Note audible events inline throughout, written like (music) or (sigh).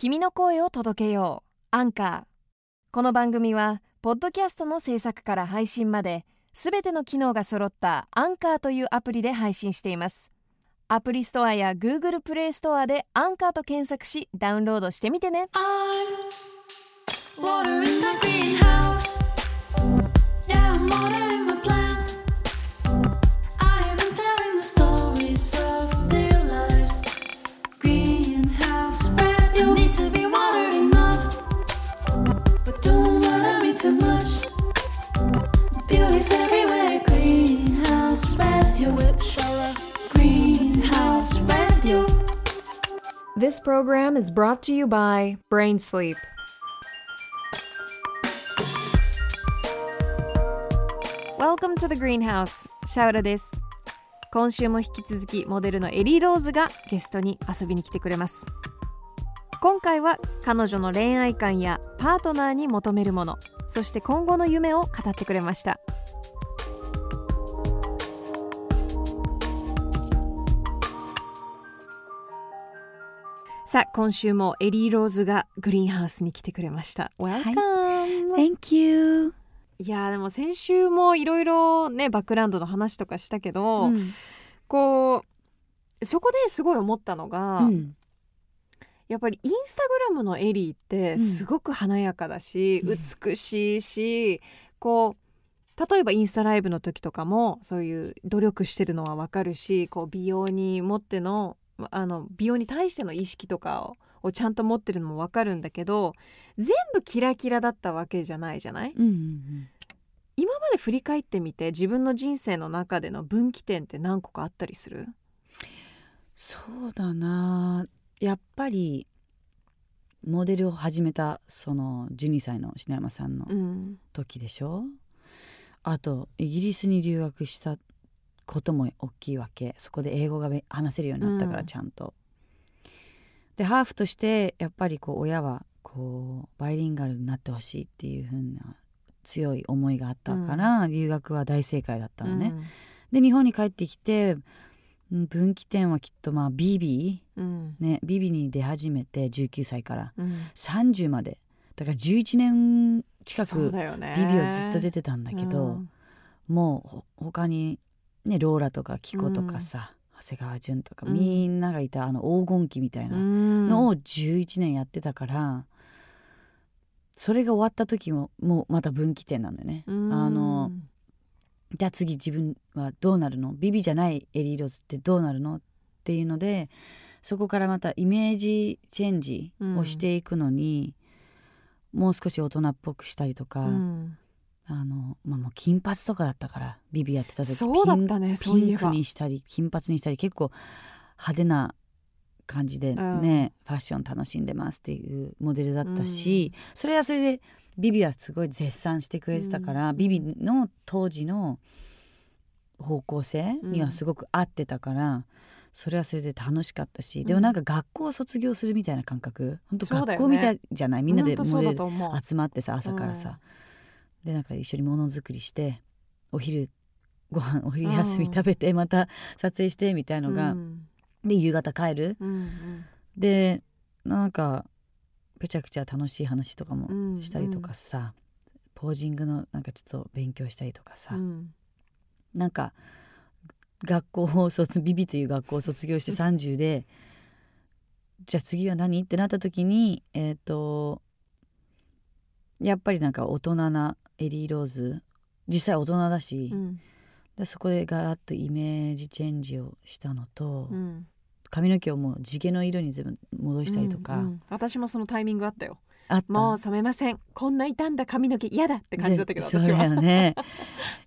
君の声を届けよう。アンカー。この番組はポッドキャストの制作から配信まですべての機能が揃ったアンカーというアプリで配信しています。アプリストアや Google プレイストアでアンカーと検索しダウンロードしてみてね。Radio with Shola. Greenhouse radio. This program is brought to you by Brain Sleep Welcome to the Greenhouse シャウラです今週も引き続きモデルのエリー・ローズがゲストに遊びに来てくれます今回は彼女の恋愛観やパートナーに求めるものそして今後の夢を語ってくれましたさあ今週もエリー・ローズがグリーンハウスに来てくれました。Welcome! Thank you. いやーでも先週もいろいろねバックグラウンドの話とかしたけど、こうそこですごい思ったのが、うんやっぱりインスタグラムのエリーってんすごく華やかだし、うん美しいしこう例えばインスタライブの時とかもそういう努力してるのはわかるしこう美容に持ってのあの美容に対しての意識とかををちゃんと持ってるのもわかるんだけど全部キラキラだったわけじゃないじゃない？うんうん今まで振り返ってみて自分の人生の中での分岐点って何個かあったりする？そうだな。やっぱりモデルを始めたその12歳の篠山さんのうん。時でしょ、あとイギリスに留学したことも大きいわけ。そこで英語がべ話せるようになったかうん。らちゃんと。でハーフとしてやっぱりこう親はこうバイリンガルになってほしいっていう風な強い思いがあったから、留学は大正解だったのね。で日本に帰ってきてうん分岐点はきっとまあビビうん。ねビビに出始めて19歳から。うん。30まで。だから11年近くビビをずっと出てたんだけど、うん。もうほ他にねローラとかキコとかさ、長谷川潤とか、うん。みんながいたあの黄金期みたいなうん。のを11年やってたから、それが終わった時ももうまた分岐点なのよね。うん。あのじゃあ次自分はどうなるの？ビビじゃないエリーローズってどうなるの？っていうのでそこからまたイメージチェンジをしていくのに、もう少し大人っぽくしたりとか、うんあのまあ、もう金髪とかだったからビビやってた時そうだったねピンクにしたり金髪にしたり結構派手な感じでね、ファッション楽しんでますっていうモデルだったし、それはそれでビビはすごい絶賛してくれてたから、うん。ビビの当時の方向性にはすごく合ってたから、それはそれで楽しかったし、でもなんか学校を卒業するみたいな感覚本当学校みたいじゃない、みんなでモデル集まってさ朝からさ、でなんか一緒にものづくりしてお昼ご飯お昼休みうん食べてまた撮影してみたいのが、うん。で夕方帰る。うんうん。でなんかぺちゃくちゃ楽しい話とかもうんしたりとかさ、ポージングのなんかちょっと勉強したりとかさ、うん。なんか学校を卒ビビという学校を卒業して (laughs) 30でじゃあ次は何？ってなった時にえっ、とやっぱりなんか大人なエリー・ローズ実際大人だし、うんでそこでガラッとイメージチェンジをしたのと、うん髪の毛をもう地毛の色に全部戻したりとか、うんうん私もそのタイミングあったよ。あった。もう染めません。こんな傷んだ髪の毛嫌だって感じだったけどでそうだ私は。よね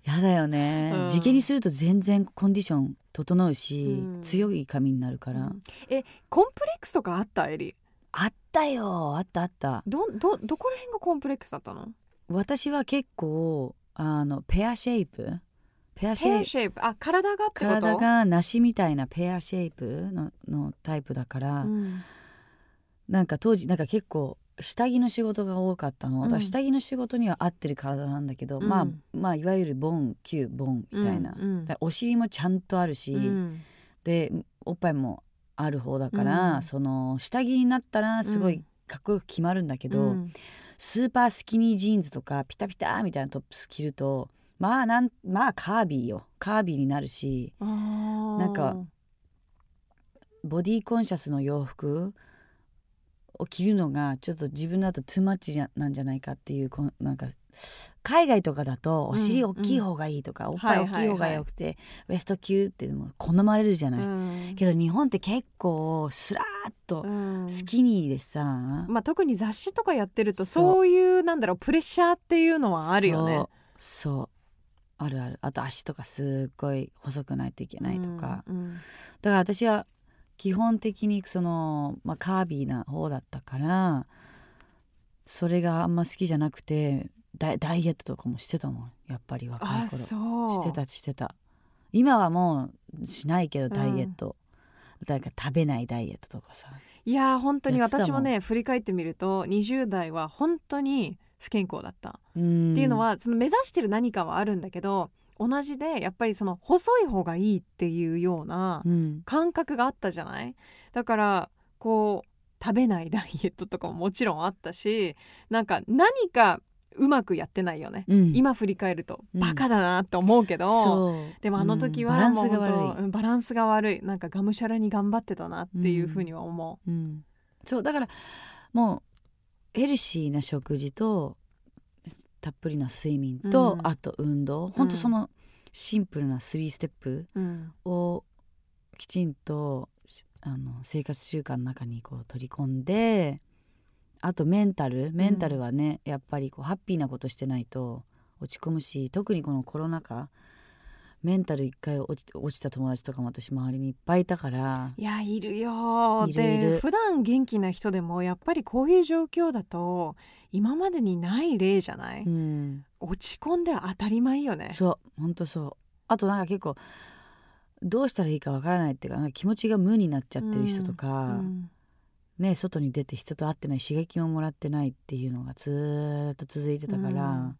やだよね、うん。地毛にすると全然コンディション整うし、うん。強い髪になるから、うん。えコンプレックスとかあったエリあったよ。あったあった。どどどこら辺がコンプレックスだったの？私は結構あの pear shape？pear shape？シェイプ。あ体が体が梨みたいな pear shape ののタイプだから、うんなんか当時なんか結構下着の仕事が多かったの、うん下着の仕事には合ってる体なんだけど、うんまあまあいわゆるボンキュッボンみたいな、うんうんお尻もちゃんとあるし、うんでおっぱいもある方だから、うんその下着になったらすごいうんかっこよく決まるんだけど、うん。スーパースキニージーンズとかピタピタみたいなトップス着るとまあなんまあカービィよ。カービィになるしなんかボディコンシャスの洋服を着るのがちょっと自分だとトゥーマッチじゃなんじゃないかっていうなんか海外とかだとお尻大きい方がいいとか、おっぱい大きい方がよくて、ウエスト級っていうのも好まれるじゃない、うん。けど日本って結構スラーっとうん。スキニーでさ、まあ、特に雑誌とかやってるとそう。いうなんだろうプレッシャーっていうのはあるよね。そう。そう。あるある。あと足とかすっごい細くないといけないとか、うん。だから私は基本的にその、まあ、カービィな方だったからそれがあんま好きじゃなくてダイダイエットとかもしてたもんやっぱり若いあ頃してたしてた。今はもうしないけどダイエット、だから食べないダイエットとかさ。いやー本当に私もね振り返ってみると20代は本当に不健康だった、ってっていうのはその目指してる何かはあるんだけど同じでやっぱりその細い方がいいっていうようなうん。感覚があったじゃない？だからこう食べないダイエットとかももちろんあったしなんか何かうまくやってないよね、うん。今振り返るとうん。バカだなって思うけど、そう。でもあの時はうん。バランスが悪い。バランスが悪い。なんかがむしゃらに頑張ってたなっていうふうには思う。ん、そうだからもうヘルシーな食事とたっぷりな睡眠と、うん。あと運動。ほんとそのシンプルな3ステップをきちんとしあの生活習慣の中にこう取り込んであとメンタルメンタルはね、やっぱりこうハッピーなことしてないと落ち込むし特にこのコロナ禍メンタル一回落ち落ちた友達とかも私周りにいっぱいいたからいやいるよ。いるいる。で普段元気な人でもやっぱりこういう状況だと今までにない例じゃない、うん。落ち込んで当たり前よね。そうほんとそう。あとなんか結構どうしたらいいかわからないっていうかなんか気持ちが無になっちゃってる人とか、うんね外に出て人と会ってない刺激ももらってないっていうのがずーっと続いてたから、うん。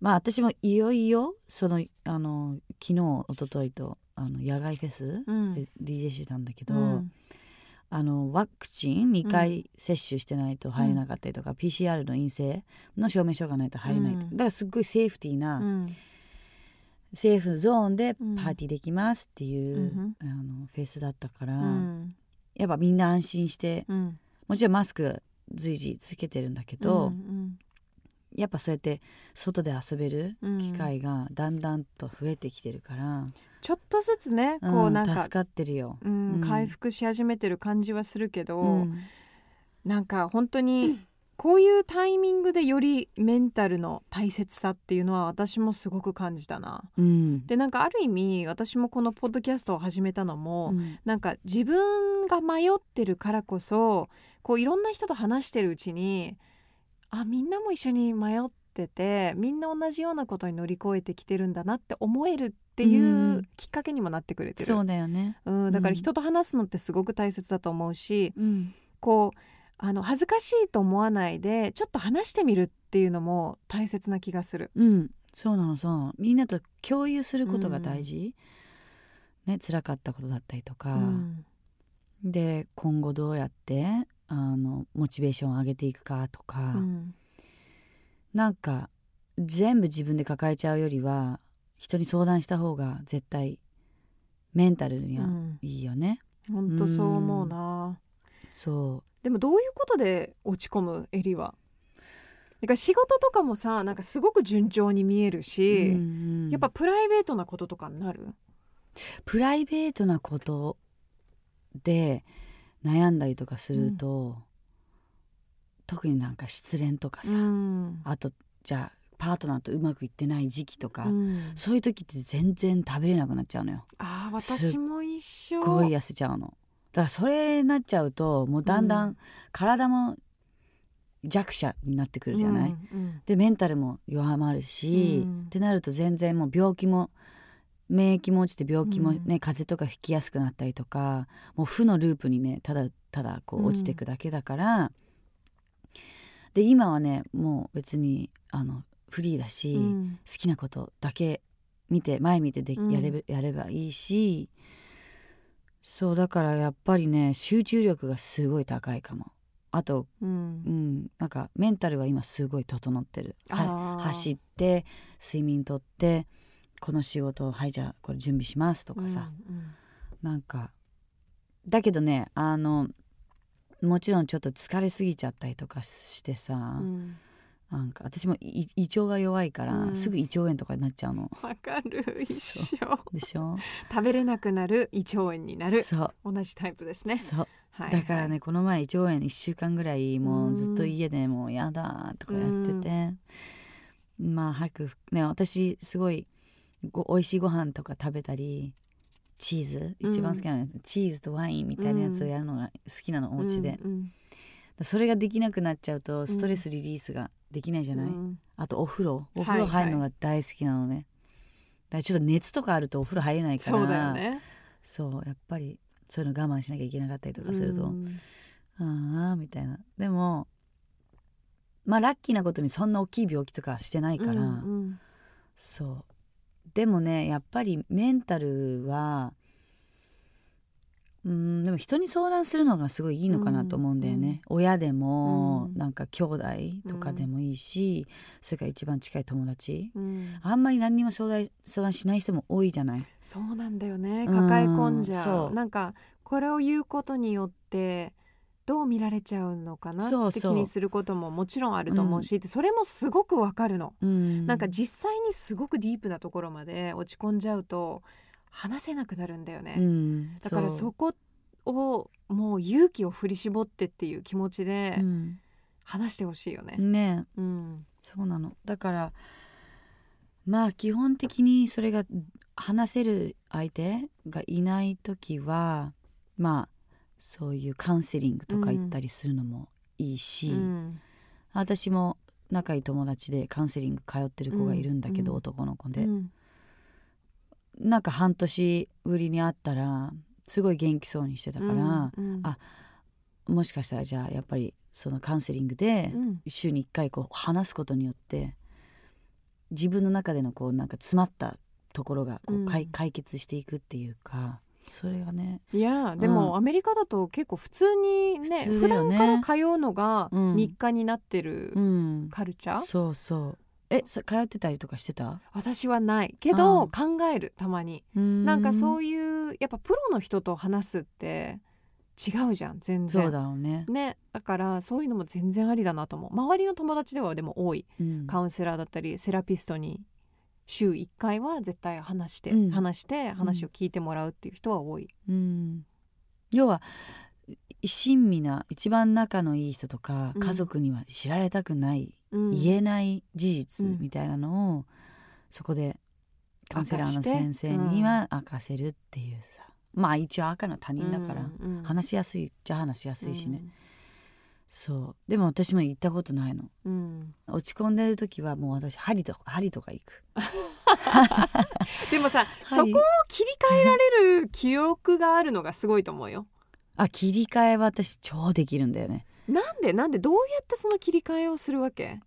まあ私もいよいよそのあの昨日一昨日とあの野外フェスうん。で DJ してたんだけど、うん。あのワクチン2回接種してないと入れなかったりとか、PCR の陰性の証明書がないと入れないと、うん。だからすっごいセーフティーな、うん。セーフゾーンでうん。パーティーできますっていう、うん。あのフェスだったから、うんやっぱみんな安心してうん。もちろんマスク随時つけてるんだけど、うんやっぱそうやって外で遊べるうん。機会がだんだんと増えてきてるから、ちょっとずつねうんこうなんか助かってるよ。うんうん。回復し始めてる感じはするけど、うん。なんか本当にこういうタイミングでよりメンタルの大切さっていうのは私もすごく感じたな。うんでなんかある意味私もこのポッドキャストを始めたのも、うんなんか自分が迷ってるからこそこういろんな人と話してるうちにあみんなも一緒に迷っててみんな同じようなことに乗り越えてきてるんだなって思えるっていううんきっかけにもなってくれてる。そうだよね。うん、だからうん人と話すのってすごく大切だと思うし、うんこうあの恥ずかしいと思わないでちょっと話してみるっていうのも大切な気がする。うん、そうなのそうみんなと共有することが大事、ね辛かったことだったりとか、うん。で今後どうやってあのモチベーションを上げていくかとか、うん。なんか全部自分で抱えちゃうよりは人に相談した方が絶対メンタルにはうん。いいよね。本当そう思うな。そでもどういうことで落ち込むエリは？だから仕事とかもさなんかすごく順調に見えるう、し、うんうん。やっぱプライベートなこととかになる？プライベートなことで悩んだりとかすると、特になんか失恋とかさ、うん。あとじゃあパートナーとうまくいってない時期とか、うん。そういう時って全然食べれなくなっちゃうのよ。あー私も一緒。すっごい痩せちゃうのだからそれになっちゃうともうだんだうんん体も弱者になってくるじゃない、うんうん。でメンタルも弱まるし、うん。ってなると全然もう病気も免疫も落ちて病気もね、うん。風邪とかひきやすくなったりとかもう負のループにねただただこう落ちていくだけだから、で今はねもう別にあのフリーだし、うん。好きなことだけ見て前見てでうん。やれべ、やればいいしそうだからやっぱりね集中力がすごい高いかも。あとうん。うん、なんかメンタルは今すごい整ってる。は走って睡眠とってこの仕事はいじゃあこれ準備しますとかさ、うん。なんかだけどねあのもちろんちょっと疲れすぎちゃったりとかしてさ、うんなんか私もい胃腸が弱いから、うん。すぐ胃腸炎とかになっちゃうの。わかる。一そ緒。でしょ？食べれなくなる胃腸炎になる。そう。同じタイプですね。そう。はいだからね、この前胃腸炎1週間ぐらいもうずっと家でもうやだとかやってて、まあ早くね私すごいご美味しいご飯とか食べたりチーズ？うん一番好きなのは、チーズとワインみたいなやつをやるのが好きなの、お家で。うんうん。それができなくなっちゃうとストレスリリースができないじゃない、うん。あとお風呂。お風呂入るのが大好きなのね、だからちょっと熱とかあるとお風呂入れないから。そうだよね。そうやっぱりそういうの我慢しなきゃいけなかったりとかすると、うん。ああみたいな。でもまあラッキーなことにそんな大きい病気とかしてないから、うん。そう。でもねやっぱりメンタルはも人に相談するのがすごいいいのかなと思うんだよね、親でも、うん。なんか兄弟とかでもいいし、それから一番近い友達。うん。あんまり何にも相談相談しない人も多いじゃない。そうなんだよね。うん。抱え込んじゃそう。うなんかこれを言うことによってどう見られちゃうのかなって気にすることももちろんあると思うし、でそれもすごくわかるの、うん。なんか実際にすごくディープなところまで落ち込んじゃうと話せなくなるんだよね、うん。だからう。そこをもう勇気を振り絞ってっていう気持ちでうん。話してほしいよね。ね。うん。そうなの。だからまあ基本的にそれが話せる相手がいない時はまあそういうカウンセリングとか行ったりするのもいいし、うん。私も仲いい友達でカウンセリング通ってる子がいるんだけど、うん。男の子で、うん。なんか半年ぶりに会ったらすごい元気そうにしてたから、うんあもしかしたらじゃあやっぱりそのカウンセリングでうん。週に1回こう話すことによって自分の中でのこうなんか詰まったところがこう、うん。解解決していくっていうかそれがね、いやでも、アメリカだと結構普通にね普通ね。段から通うのがうん。日課になってるうん、カルチャー、そうそうえそ通ってたりとかしてた？私はないけど、うん。考えるたまに、ななんかそういいうやっぱプロの人と話すって違うじゃん全然。そうだろうね、ねだからそういうのも全然ありだなと思う。周りの友達ではでも多い。うん。カウンセラーだったりセラピストに週1回は絶対話して、うん。話して話を聞いてもらうっていう人は多い、うん、要はい親身な一番仲のいい人とか、うん。家族には知られたくない、うん言えない事実うん。みたいなのを、そこでカウンセラーの先生には明かせるっていうさ、まあ一応赤の他人だから、話しやすいっちゃ話しやすいしね、うん。そう。でも私も行ったことないの。うん。落ち込んでる時はもう私針と針とか行く。(laughs) でもさそこを切り替えられる記憶があるのがすごいと思うよ。あ切り替えは私超できるんだよねなんでなんでどうやってその切り替えをするわけ？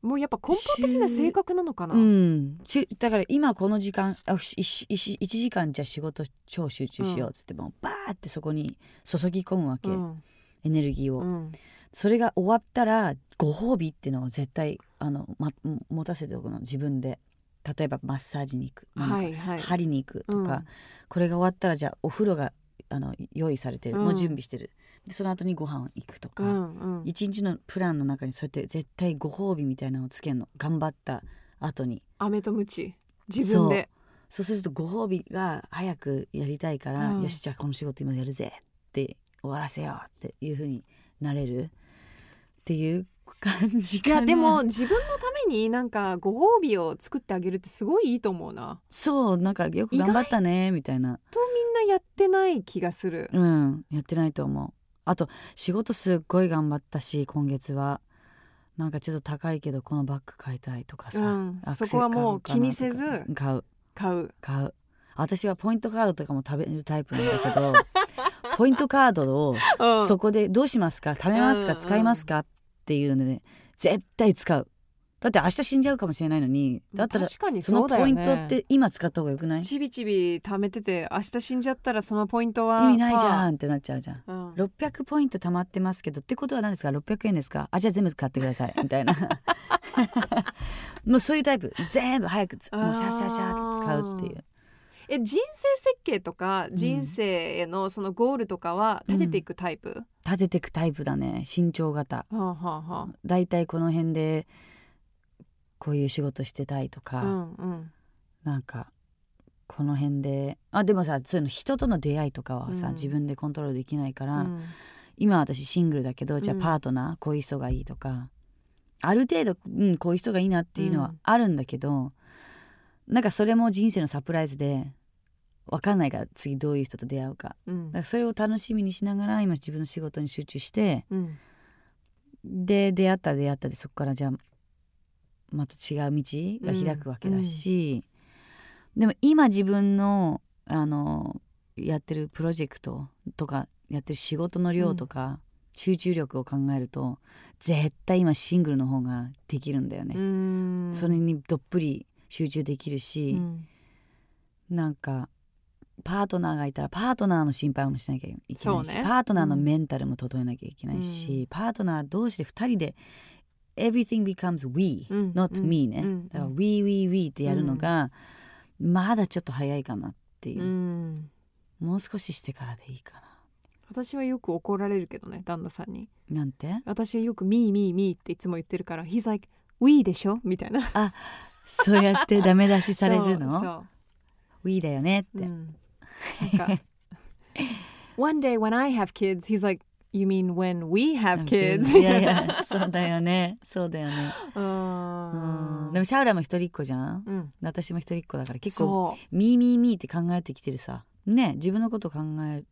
もうやっぱ根本的な性格なのかな、うん。しだから今この時間あし一一一時間じゃあ仕事超集中しようっつってもうバーってそこに注ぎ込むわけ、うん。エネルギーを、うん。それが終わったらご褒美っていうのを絶対あの、ま、持たせておくの自分で。例えばマッサージに行く、なんかはいはい。針に行くとか、うん。これが終わったらじゃあお風呂があの用意されてる、うん。もう準備してるでその後にご飯行くとか、うんうん。一日のプランの中にそうやって絶対ご褒美みたいなのをつけるの。頑張った後に。飴とムチ。自分で。そう。するとご褒美が早くやりたいから、うん。よしじゃあこの仕事今やるぜって終わらせようっていう風になれる。っていう感じいやでも自分のためになんかご褒美を作ってあげるってすごいいいと思うな。そうなんかよく頑張ったねみたいな。とみんなやってない気がする、うん。やってないと思うあと仕事すっごい頑張ったし今月は。なんかちょっと高いけどこのバッグ買いたいとかさ、うん。そこはもう気にせず。買う。買う。買う。私はポイントカードとかも食べるタイプなんだけど (laughs) ポイントカードをそこでどうしますか？貯めますか？うん。使いますか？っていうので絶対使うだって明日死んじゃうかもしれないのにだったら確かにそのポイントって今使った方がよくない？ちびちび貯めてて明日死んじゃったらそのポイントは意味ないじゃんってなっちゃうじゃん。うん。600ポイント貯まってますけどってことは何ですか？600円ですか？あじゃあ全部買ってください。みたいな。(laughs) もうそういうタイプ。全部早くつもうシャシャシャって使うっていう。え人生設計とかん。人生へのそのゴールとかは立てていくタイプ、立ててくタイプだね。身長型。はあはあはだいたいこの辺でこういう仕事してたいとか、あうんうん。なんかこの辺であでもさそういうの人との出会いとかはさ、うん。自分でコントロールできないから、うん。今私シングルだけどじゃあうん。パートナー、こういう人がいいとかある程度、うん、こういう人がいいなっていうのはうん。あるんだけど、なんかそれも人生のサプライズで分かんないから次どういう人と出会うか。うん。だからそれを楽しみにしながら今自分の仕事に集中してうん。で出会ったら出会ったでそこからじゃあまた違う道が開くわけだし、でも今自分のあのやってるプロジェクトとかやってる仕事の量とか、集中力を考えると絶対今シングルの方ができるんだよね。うん。それにどっぷり集中できるし、うん。なんかパートナーがいたらパートナーの心配もしなきゃいけないし、ね。パートナーのメンタルも整えなきゃいけないし、パートナー同士で2人で everything becomes we、うん not うん me ね、うんだから we we we ってやるのが、まだちょっと早いかなっていう。う、ん。もう少ししてからでいいか私はよく怒られるけどね旦那さんに。ななんて？私はよく「me me me」っていつも言ってるから「He's like we でしょ?」みたいな。そうやってダメ出しされるの？そうそう。we だよねって、うん。なんか (laughs) One day when I have kids he's like You mean when we have kids? いやいやそうだよね。そうだよね。ううん。んでもシャウラも一人っ子じゃん？うん。私も一人っ子だから結構そう。ミーミーミーって考えてきてるさ。ね自分のこと考え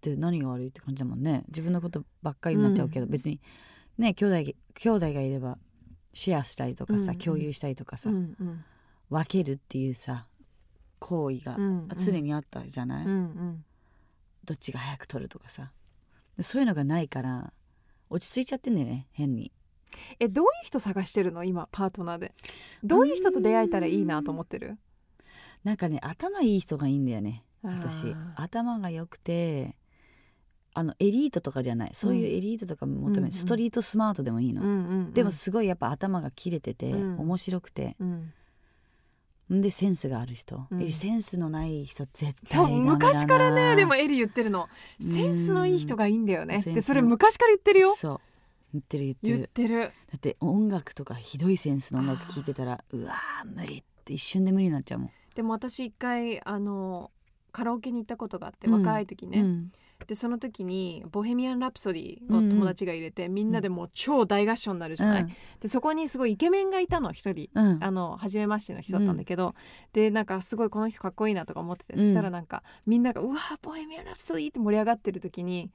て何が悪いって感じだもんね。自分のことばっかりになっちゃうけど、別に。ね兄弟兄弟がいればシェアしたりとかさ、うんうん。共有したりとかさ、うんうん。分けるっていうさ行為がうん常にあったじゃない、うんうん。どっちが早く取るとかさ。でそういうのがないから落ち着いちゃってんだよね変に。えどういう人探してるの？今パートナーで。どういう人と出会えたらいいなと思ってる？なんかね頭いい人がいいんだよね私。頭が良くてあのエリートとかじゃない。そういうエリートとか求め、うんうんストリートスマートでもいいの、うんうんうん。でもすごいやっぱ頭が切れてて、うん。面白くて。うんんでセンスがある人、うん。えセンスのない人絶対昔からねでもエリ言ってるの。センスのいい人がいいんだよね。でそれ昔から言ってるよ。そう。言ってる言って言っるてる。だって音楽とかひどいセンスの音楽聴いてたら (sighs) うわー無理って一瞬で無理になっちゃうもん、でも私一回あのカラオケに行ったことがあって、うん。若い時ね、うんでその時に「ボヘミアン・ラプソディ」を友達が入れて、みんなでもう超大合唱になるじゃない、でそこにすごいイケメンがいたの一人。うん。あの初めましての人だったんだけど、でなんかすごいこの人かっこいいなとか思ってて、うん。そしたらなんかみんなが「うわボヘミアン・ラプソディ」って盛り上がってる時に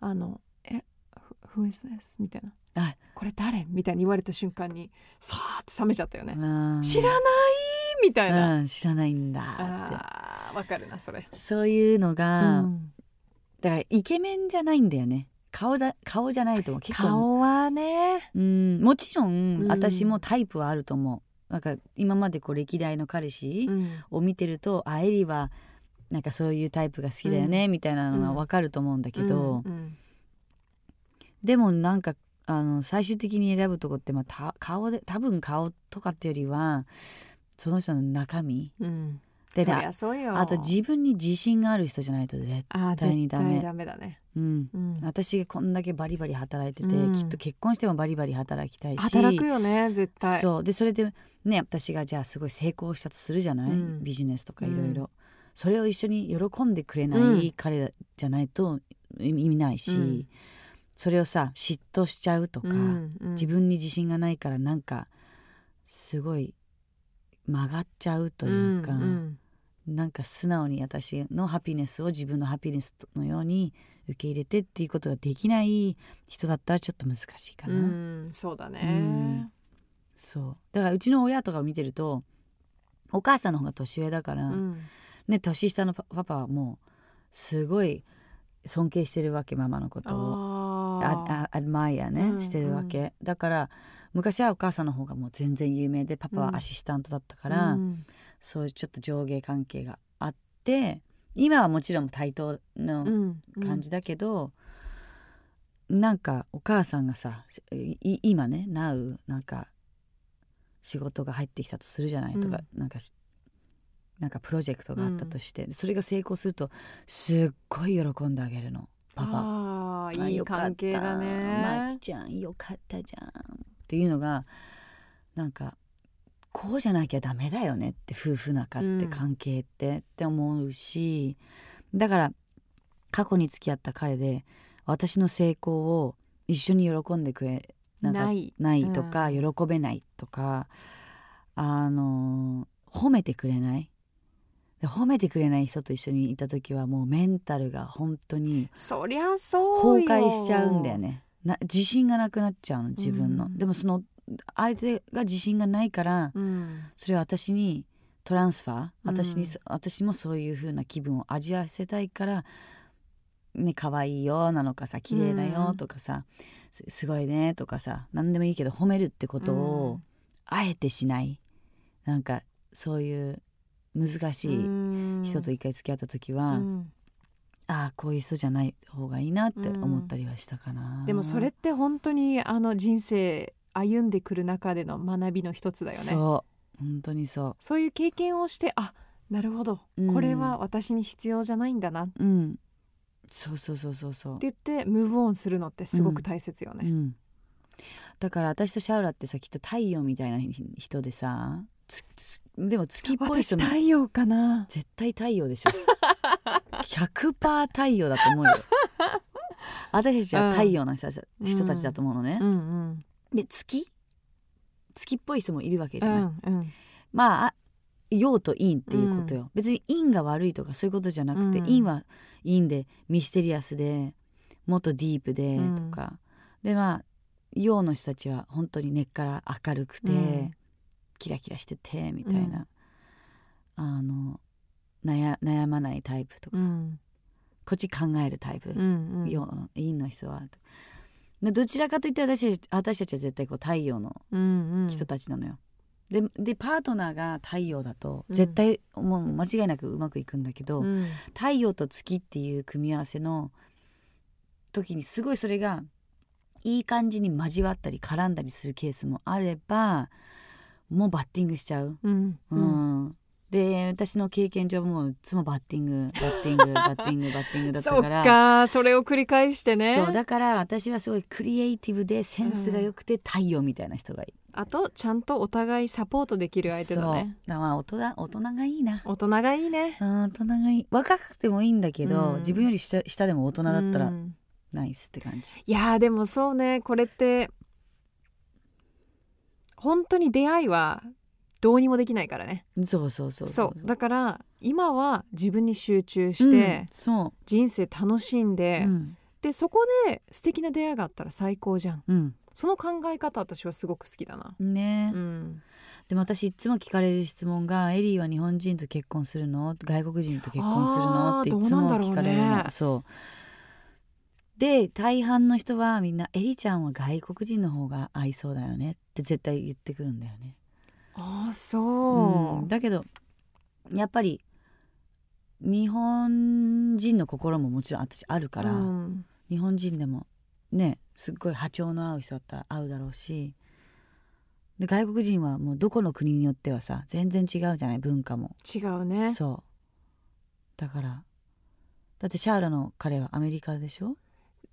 あの「え Who is this?」みたいな。あ「これ誰?」みたいに言われた瞬間にさーって冷めちゃったよね、うん。知らない？みたいな、うん、知らないんだって。わかるなそれ、そういうのが、うんだからイケメンじゃないんだよね。顔だ顔じゃないと思う。結構。顔はね。うん。もちろん、うん。私もタイプはあると思う。なんか今までこう歴代の彼氏うん。を見てると、あエリはなんかそういうタイプが好きだよね、みたいなのがわかると思うんだけど、うん。でもなんかあの最終的に選ぶとこって、まあ、た顔で多分顔とかってよりはその人の中身うんでそりゃそうよ。あと自分に自信がある人じゃないと絶対にダメ。ダメだね、うん。うん私がこんだけバリバリ働いてて、うん。きっと結婚してもバリバリ働きたいし。働くよね絶対。そう。でそれでね私がじゃあすごい成功したとするじゃない、うん。ビジネスとかいろいろ。うそれを一緒に喜んでくれなうん。い彼じゃないと意味ないし、うん。それをさ嫉妬しちゃうとか、自分に自信がないからなんかすごい曲がっちゃうというか、んんなんか素直に私のハピネスを自分のハピネスのように受け入れてっていうことができない人だったらちょっと難しいかな。うんそうだうねん。そう。だからうちの親とかを見てるとお母さんの方が年上だから、うん。ね年下のパパパはもうすごい尊敬してるわけママのことを。あああアドマイアね、うんしてるわけ。だから昔はお母さんの方がもう全然有名でパパはアシスタントだったから、うんそういうちょっと上下関係があって今はもちろん対等のうん感じだけど、なんかお母さんがさい今ね Now なんか仕事が入ってきたとするじゃない、とかなんかしなんかプロジェクトがあったとして、それが成功するとすっごい喜んであげるのパパ。あーいい関係だマねキちゃんよかったじゃん。っていうのがなんかこうじゃなきゃダメだよねって夫婦仲ってうん関係って、って思うしだから過去に付き合った彼で私の成功を一緒に喜んでくれない。ないとか、うん。喜べないとかあの褒めてくれない。で褒めてくれない人と一緒にいた時はもうメンタルが本当にそりゃそうよ。崩壊しちゃうんだよね。な自信がなくなっちゃうの自分の、うん。でもその相手が自信がないからうん。それを私にトランスファー私に、うん私もそういう風な気分を味わわせたいからね可愛いよなのかさ綺麗だよとかさ、すすごいねとかさ何でもいいけど褒めるってことをあえてしない。なんかそういう難しい人と一回付き合った時は、うん。ああこういう人じゃない方がいいなって思ったりはしたかな、でもそれって本当にあの人生歩んでくる中での学びの一つだよね。そう。本当にそそういう経験をしてあなるほど、うん。これは私に必要じゃないんだな。ってううん。そうそうそうそうそう。言ってムーブオンするのってすごく大切よね。うん、だから私とシャウラってさきっと太陽みたいな人でさでも月っぽい私人も太陽かな。絶対太陽でしょ。(laughs) 100%太陽だと思うよ。私たちは太陽の人人たちだと思うのね。う、んで月？月っぽい人もいるわけうんじゃない、うんうん。まああ陽と陰っていうことよ、別に陰が悪いとかそういうことじゃなくて、うん。陰は陰でミステリアスでもっとディープでうん。とか、でまあ陽の人たちは本当に根っから明るくて、うん。キラキラしててみたいな、あの悩悩まないタイプとか、うん。こっち考えるタイプ、うんうん。陽の陰の人は。でどちらかといって私私たちは絶対こう太陽のうんうん。人たちなのよ。ででパートナーが太陽だとうん。絶対もう間違いなくうまくいくんだけど、うん。太陽と月っていう組み合わせの時にすごいそれがいい感じに交わったり絡んだりするケースもあればもうバッティングしちゃう。うん。ううんんで私の経験上もういつもバッティングバッティング (laughs) バッティングバッティングだったそっから。かそれを繰り返してねそうだから私はすごいクリエイティブでセンスが良くて太陽みたいな人がいい。あとちゃんとお互いサポートできる相手だそうねだまあ大人大人がいいな。大人がいいね大人がいい若くてもいいんだけど、うん自分より下下でも大人だったらうんナイスって感じ。いやーでもそうねこれって本当に出会いはどうにもできないからね。そうそうそうそう。だから今は自分に集中して、うんそ人生楽しんう、で、うん。でそこで素敵な出会いがあったら最高じゃん。うん。その考え方私はすごく好きだな。ね、うん。でも私いつも聞かれる質問が「エリーは日本人と結婚するの？外国人と結婚するの?」っていつも聞かれるの、ね。そう。で大半の人はみんな「エリちゃんは外国人の方が合いそうだよね」って絶対言ってくるんだよね。ああそう、うん。だけどやっぱり日本人の心ももちろん私あるから、うん。日本人でもねすっごい波長の合う人だったら合うだろうしで外国人はもうどこの国によってはさ全然違うじゃない文化も、違うね。そう。だからだってシャーラの彼はアメリカでしょ？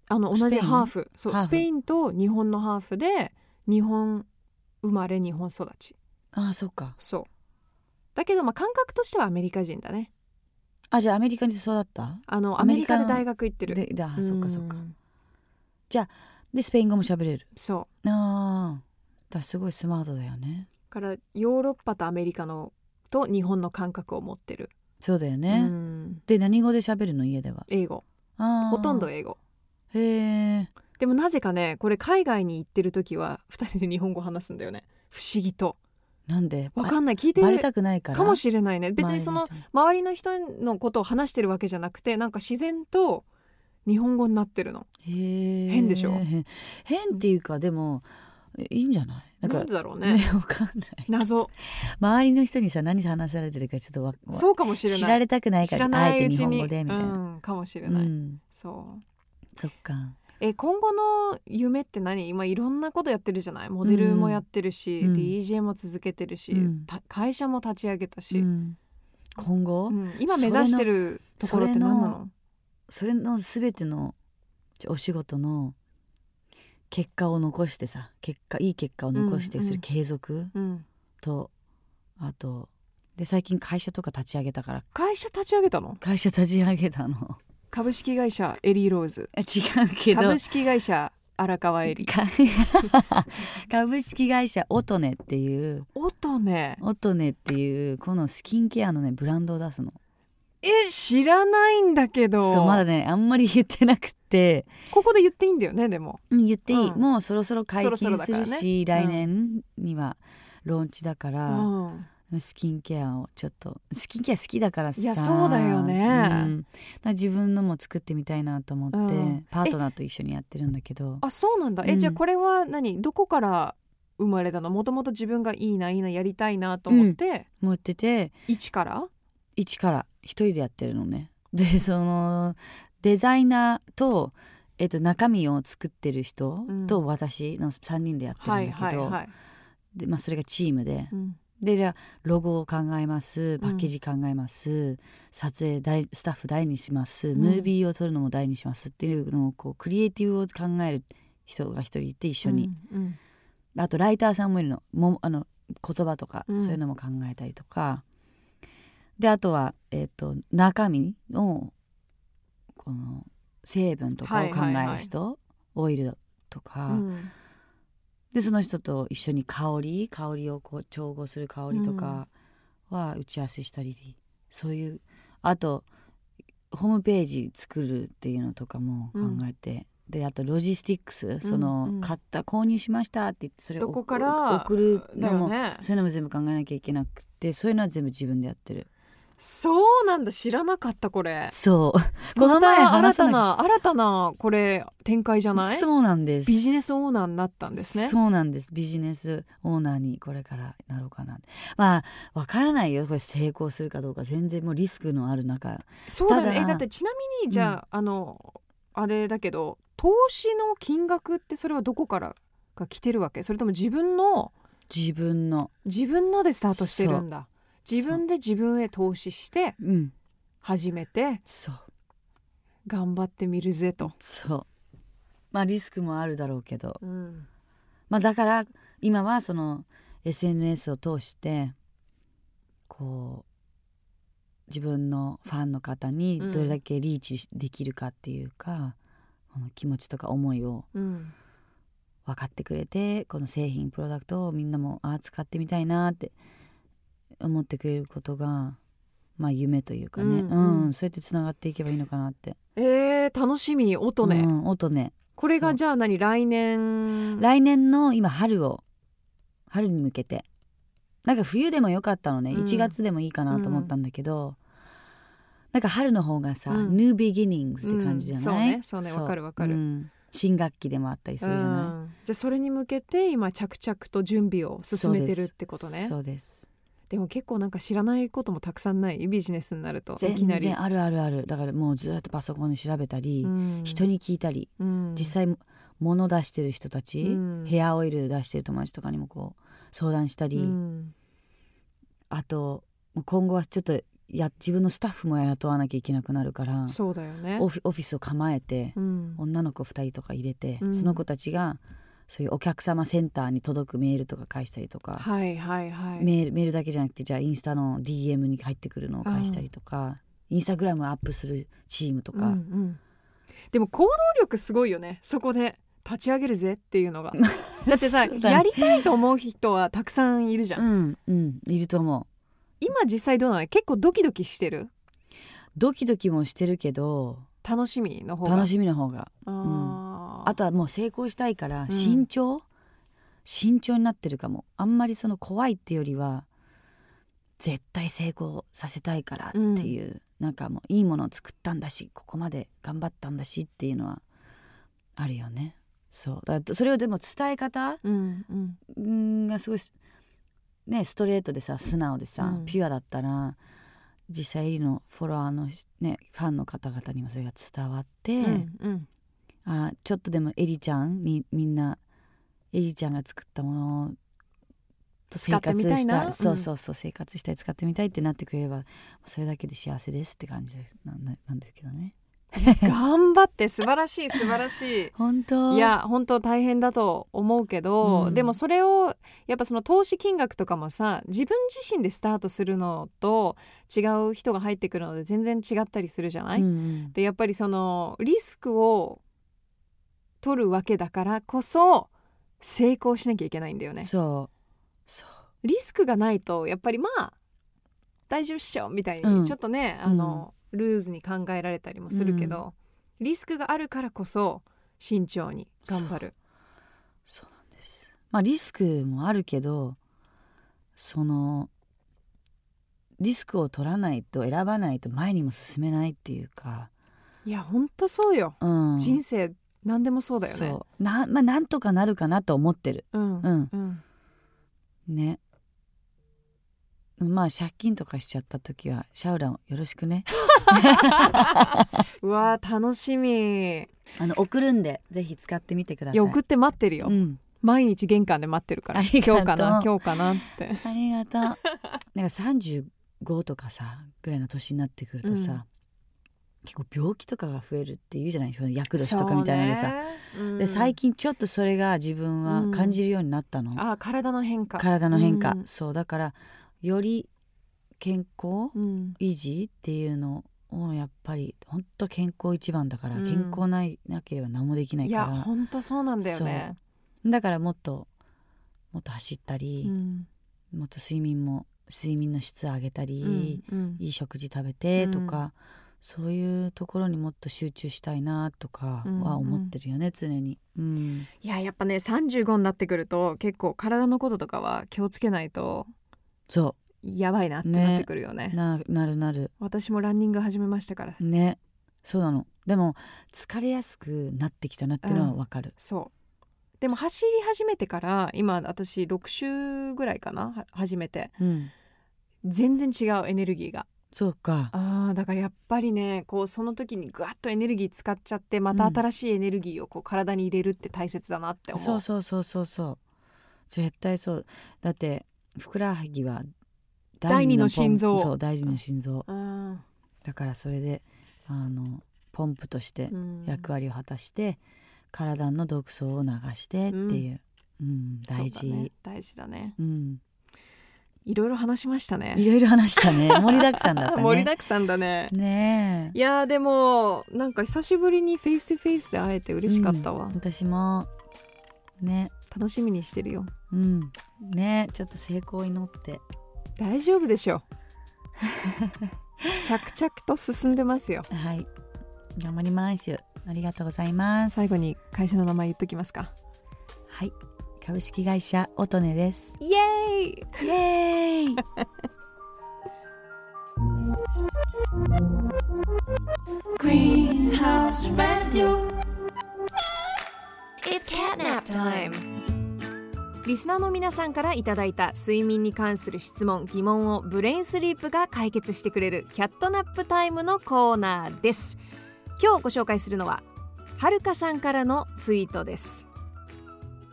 あの同じハーフ。そうハーフ。スペインと日本のハーフで日本生まれ日本育ちああそっか。そう。だけどまあ感覚としてはアメリカ人だね。あじゃあアメリカに育った？あのアアメリカで大学行ってる。でであそっかそっか。うんでスペイン語も喋れる？そう。ああだすごいスマートだよね。からヨーロッパとアメリカのと日本の感覚を持ってる、そうだよね、うん。で何語で喋るの？家では。英語。ほとんど英語。へえでもなぜかねこれ海外に行ってる時は2人で日本語話すんだよね。不思議となんでわかんない。聞いてバレるたくないから。かもしれないね。別にその周りの人のことを話してるわけじゃなくてなんか自然と日本語になってるの。変変でしょ？変変っていうかでもえいいんじゃない？なんかだろうね。ねわかんない。謎。周りの人にさ何話されてるかちょっとわわそうかもしれない。知られたくないからあえて日本語でみたいな、うん、かもしれうない、ん、そう。そっかえ今後の夢って何？今いろんなことやってるじゃない？モデルもやってるし、うん。DJ も続けてるし、うん。た会社も立ち上げたし、うん。今後、うん。今目指してるところって何なの？それの全てのお仕事の結果を残してさ結果いい結果を残してうんする継続？うん、と、あとで最近会社とか立ち上げたから。会社立ち上げたの？会社立ち上げたの株式会社エリーローズ。違うけど。株式会社荒川エリか (laughs) 株式会社オトネっていう。音ねオトネっていうこのスキンケアのねブランドを出すの。え知らないんだけど。そうまだねあんまり言ってなくて。ここで言っていいんだよねでも。うん言っていい、うん。もうそろそろ解禁するし、来年にはローンチだかうら、んスキンケアをちょっとスキンケア好きだからさ。いやそうだよね。うん。自分のも作ってみたいなと思って、うん。パートナーと一緒にやってるんだけど。あそうなんだ。え、うん。じゃあこれは何？どこから生まれたの？もともと自分がいいないいなやりたいなと思って、持ってて一から？一から。一人でやってるのね。(laughs) でそのデザイナーと、えっと、中身を作ってる人うん。と私の3人でやってるはいんだけど、でまあ、それがチームで。うんでじゃあロゴを考えます。パッケージ考えます、撮影誰スタッフ誰にします、ん。ムービーを撮るのも誰にしますっていうのをこうクリエイティブを考える人が一人いて一緒に、うんうん。あとライターさんもいるの。もあの言葉とか、うん。そういうのも考えたりとか。であとは、えっと中身のこの成分とかを考える人、オイルとか、うんでその人と一緒に香り香りをこう調合する香りとかは打ち合わせしたり、そういうあとホームページ作るっていうのとかも考えて、であとロジスティックスその、うん。買った購入しましたって言ってそれをどこから送るのも、ね。そういうのも全部考えなきゃいけなくてそういうのは全部自分でやってるそうなんだ知らなかったこれ。そう。このま前た新た話さなな新たなこれ展開じゃない？そうなんです。ビジネスオーナーになったんですね。そうなんです。ビジネスオーナーにこれからなろうかな。まあわからないよ。これ成功するかどうか全然もうリスクのある中。そうだよね。ただえだってちなみにじゃあ、あのあれだけど投資の金額ってそれはどこからが来てるわけ？それとも自分の自分の。自分のでスタートしてるんだ自分で自分へ投資してうん。始めてそう。頑張ってみるぜと、そう。まあリスクもあるだろうけど。うん。まあだから今はその SNS を通してこう自分のファンの方にどれだけリーチできるかっていうか、この気持ちとか思いをうん。分かってくれてこの製品プロダクトをみんなもああ使ってみたいなって思ってくれることがまあ夢というかね、ううん。んうん。そうやってつながっていけばいいのかなって。えー、楽しみ。音ね、うん、音ね。これがじゃあ何？来年。来年の今春を春に向けて。なんか冬でもよかったのね、うん。1月でもいいかなと思ったんだけど、なんか春の方がさ、うん。New Beginnings って感じじゃない、うん。そうね。そうね。わかるわかる。うん。新学期でもあったりするじゃない、うん。じゃあそれに向けて今着々と準備を進めてるってことね。そうですでも結構なんか知らないこともたくさんない。ビジネスになるとい全きなり。然あるあるある。だからもうずっとパソコンで調べたり、うん。人に聞いたり、うん。実際物出してる人たち、うん。ヘアオイル出してる友達とかにもこう相談したり、うん。あと今後はちょっとや自分のスタッフも雇わなきゃいけなくなるからそうだよね。オフィスを構えて、うん。女の子2人とか入れて、うん。その子たちがそういうお客様センターに届くメールとか返したりとか、はいはいはい。メールメールだけじゃなくてじゃあインスタの DM に入ってくるのを返したりとか、インスタグラムアップするチームとか、うんうん。でも行動力すごいよねそこで立ち上げるぜっていうのが。(laughs) だってさ、やりたいと思う人はたくさんいるじゃん、うんうんいると思う。今実際どうなの？結構ドキドキしてる？ドキドキもしてるけど。楽しみの方が。楽しみの方が。あーあとはもう成功したいからん。慎重、慎重になってるかも。あんまりその怖いっていうよりは絶対成功させたいからっていうなんかもういいものを作ったんだしここまで頑張ったんだしっていうのはあるよね。そう。だそれをでも伝え方？うんうん。うんがすごいねストレートでさ素直でさ、うん。ピュアだったら実際のフォロワーのねファンの方々にもそれが伝わって、うんうんあちょっとでもエリちゃんにみんなエリちゃんが作ったものと生活使ってみたいな？したいそうそうそう生活したい使ってみたいってなってくれればそれだけで幸せですって感じなんななんですけどね。頑張って素晴らしい素晴らしい。(laughs) 本当？いや本当大変だと思うけど、うん。でもそれをやっぱその投資金額とかもさ自分自身でスタートするのと違う人が入ってくるので全然違ったりするじゃない、うんうん。でやっぱりそのリスクを取るわけだからこそ成功しなきゃいけないんだよね。そう。そう。リスクがないとやっぱりまあ大丈夫っしょみたいうん。にちょっとね、あのルーズに考えられたりもするけど、リスクがあるからこそ慎重に頑張る。そうなんです。まあリスクもあるけどそのリスクを取らないと選ばないと前にも進めないっていうか、いやほんとそうよ、うん、人生何でもそうだよね。そう。な,、まあ、なんとかなるかなと思ってる。うん。うん。うん。ね。まあ借金とかしちゃった時はシャウランよろしくね。(laughs) うわー楽しみ。あの送るんでぜひ使ってみてください。いや送って待ってるよ、うん、毎日玄関で待ってるから。今日かな？今日かな？っつって。ありがとう。なんか35とかさぐらいの年になってくるとさ、うん結構病気とかが増えるっていうじゃないですか厄年とかみたいなのでさ、ね。うん。で最近ちょっっとそれが自分は感じるようになったの、あ体の変化。体の変化、うん。そうだからより健康うん。維持っていうのをやっぱり本当健康一番だから、うん。健康ないなければ何もできないいやからほんとそうなんだよね。だからもっともっと走ったりう、ん。もっと睡眠も睡眠の質上げたり、うんうん。いい食事食べてとか、そういうところにもっと集中したいなとかは思ってるよね、常に。うん、いややっぱね35になってくると結構体のこととかは気をつけないとそやばいなってなってくるよね。うななるなる。私もランニング始めましたから。ね。そうなの。でも疲れやすくなってきたなっていうのはわかる、そう。でも走り始めてから今私6週ぐらいかな？は始めて。うん、全然違うエネルギーが。そうかだからやっぱりねこうその時にぐわっとエネルギー使っちゃってまたうん新しいエネルギーをこう体に入れるって大切だなって思う、そうそうそうそうそう。絶対そう。だってふくらはぎは第二の心臓。そう第二の心臓。うん。だからそれであのポンプとしてうん。役割を果たして、体の毒素を流してっていう、うん。大事。ね。大事だね。うん、いろいろ話しましたいねろいろ話したね。盛りだくさんだったね。(laughs) 盛りだくさんだね。ねえ。いやーでもなんか久しぶりに face to face で会えて嬉しかったわ、うん私も。ね。楽しみにしてるよ。うん。ねちょっと成功を祈って。大丈夫でしょ (laughs) 着々と進んでますよ。はい。頑張ります。ありがとうございます。最後に会社の名前言っときますか。はい株式会社オトネです。イエーイ！イエーイ！(laughs) Greenhouse Radio. It's catnap time. リスナーの皆さんからいただいた睡眠に関する質問疑問をブレインスリープが解決してくれるキャットナップタイムのコーナーです。今日ご紹介するのははるかさんからのツイートです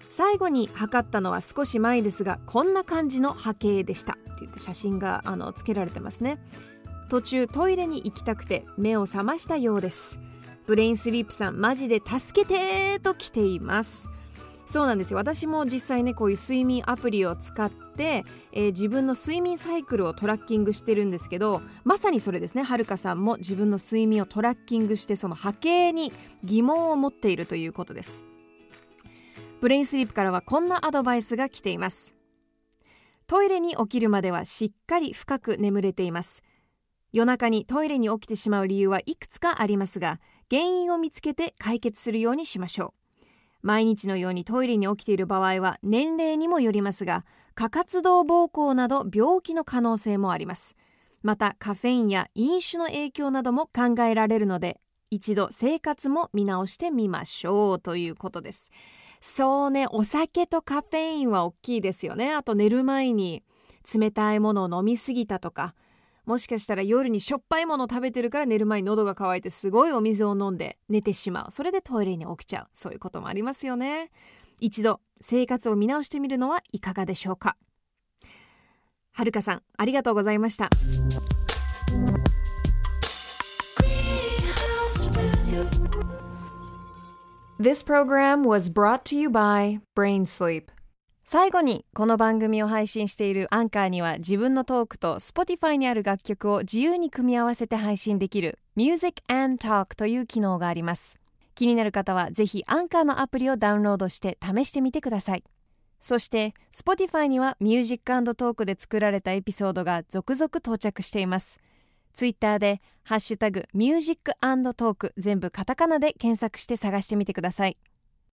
最後に測ったのは少し前ですがこんな感じの波形でした。って言って写真があのつけられてますね。途中トイレに行きたくて目を覚ましたようです。ブレインスリープさんマジで助けてと来ています。そうなんですよ。私も実際ねこういう睡眠アプリを使って、えー自分の睡眠サイクルをトラッキングしてるんですけどまさにそれですね。はるかさんも自分の睡眠をトラッキングしてその波形に疑問を持っているということです。ブレインスリープからはこんなアドバイスが来ています。トイレに起きるまではしっかり深く眠れています。夜中にトイレに起きてしまう理由はいくつかありますが原因を見つけて解決するようにしましょう。毎日のようにトイレに起きている場合は年齢にもよりますが過活動膀胱など病気の可能性もあります。またカフェインや飲酒の影響なども考えられるので一度生活も見直してみましょうということです。そうねお酒とカフェインは大きいですよね。あと寝る前に冷たいものを飲みすぎたとか。もしかしたら夜にしょっぱいものを食べてるから寝る前に喉が渇いてすごいお水を飲んで寝てしまう。それでトイレに起きちゃう。そういうこともありますよね。一度生活を見直してみるのはいかがでしょうか。はるかさんありがとうございました。This program was brought to you by Brain Sleep. 最後にこの番組を配信しているアンカーには自分のトークと Spotify にある楽曲を自由に組み合わせて配信できる Music and Talk という機能があります。気になる方はぜひアンカーのアプリをダウンロードして試してみてください。そして Spotify には Music and Talk で作られたエピソードが続々到着しています。ツイッターで「ハッシュタグミュージックトーク」全部カタカナで検索して探してみてください。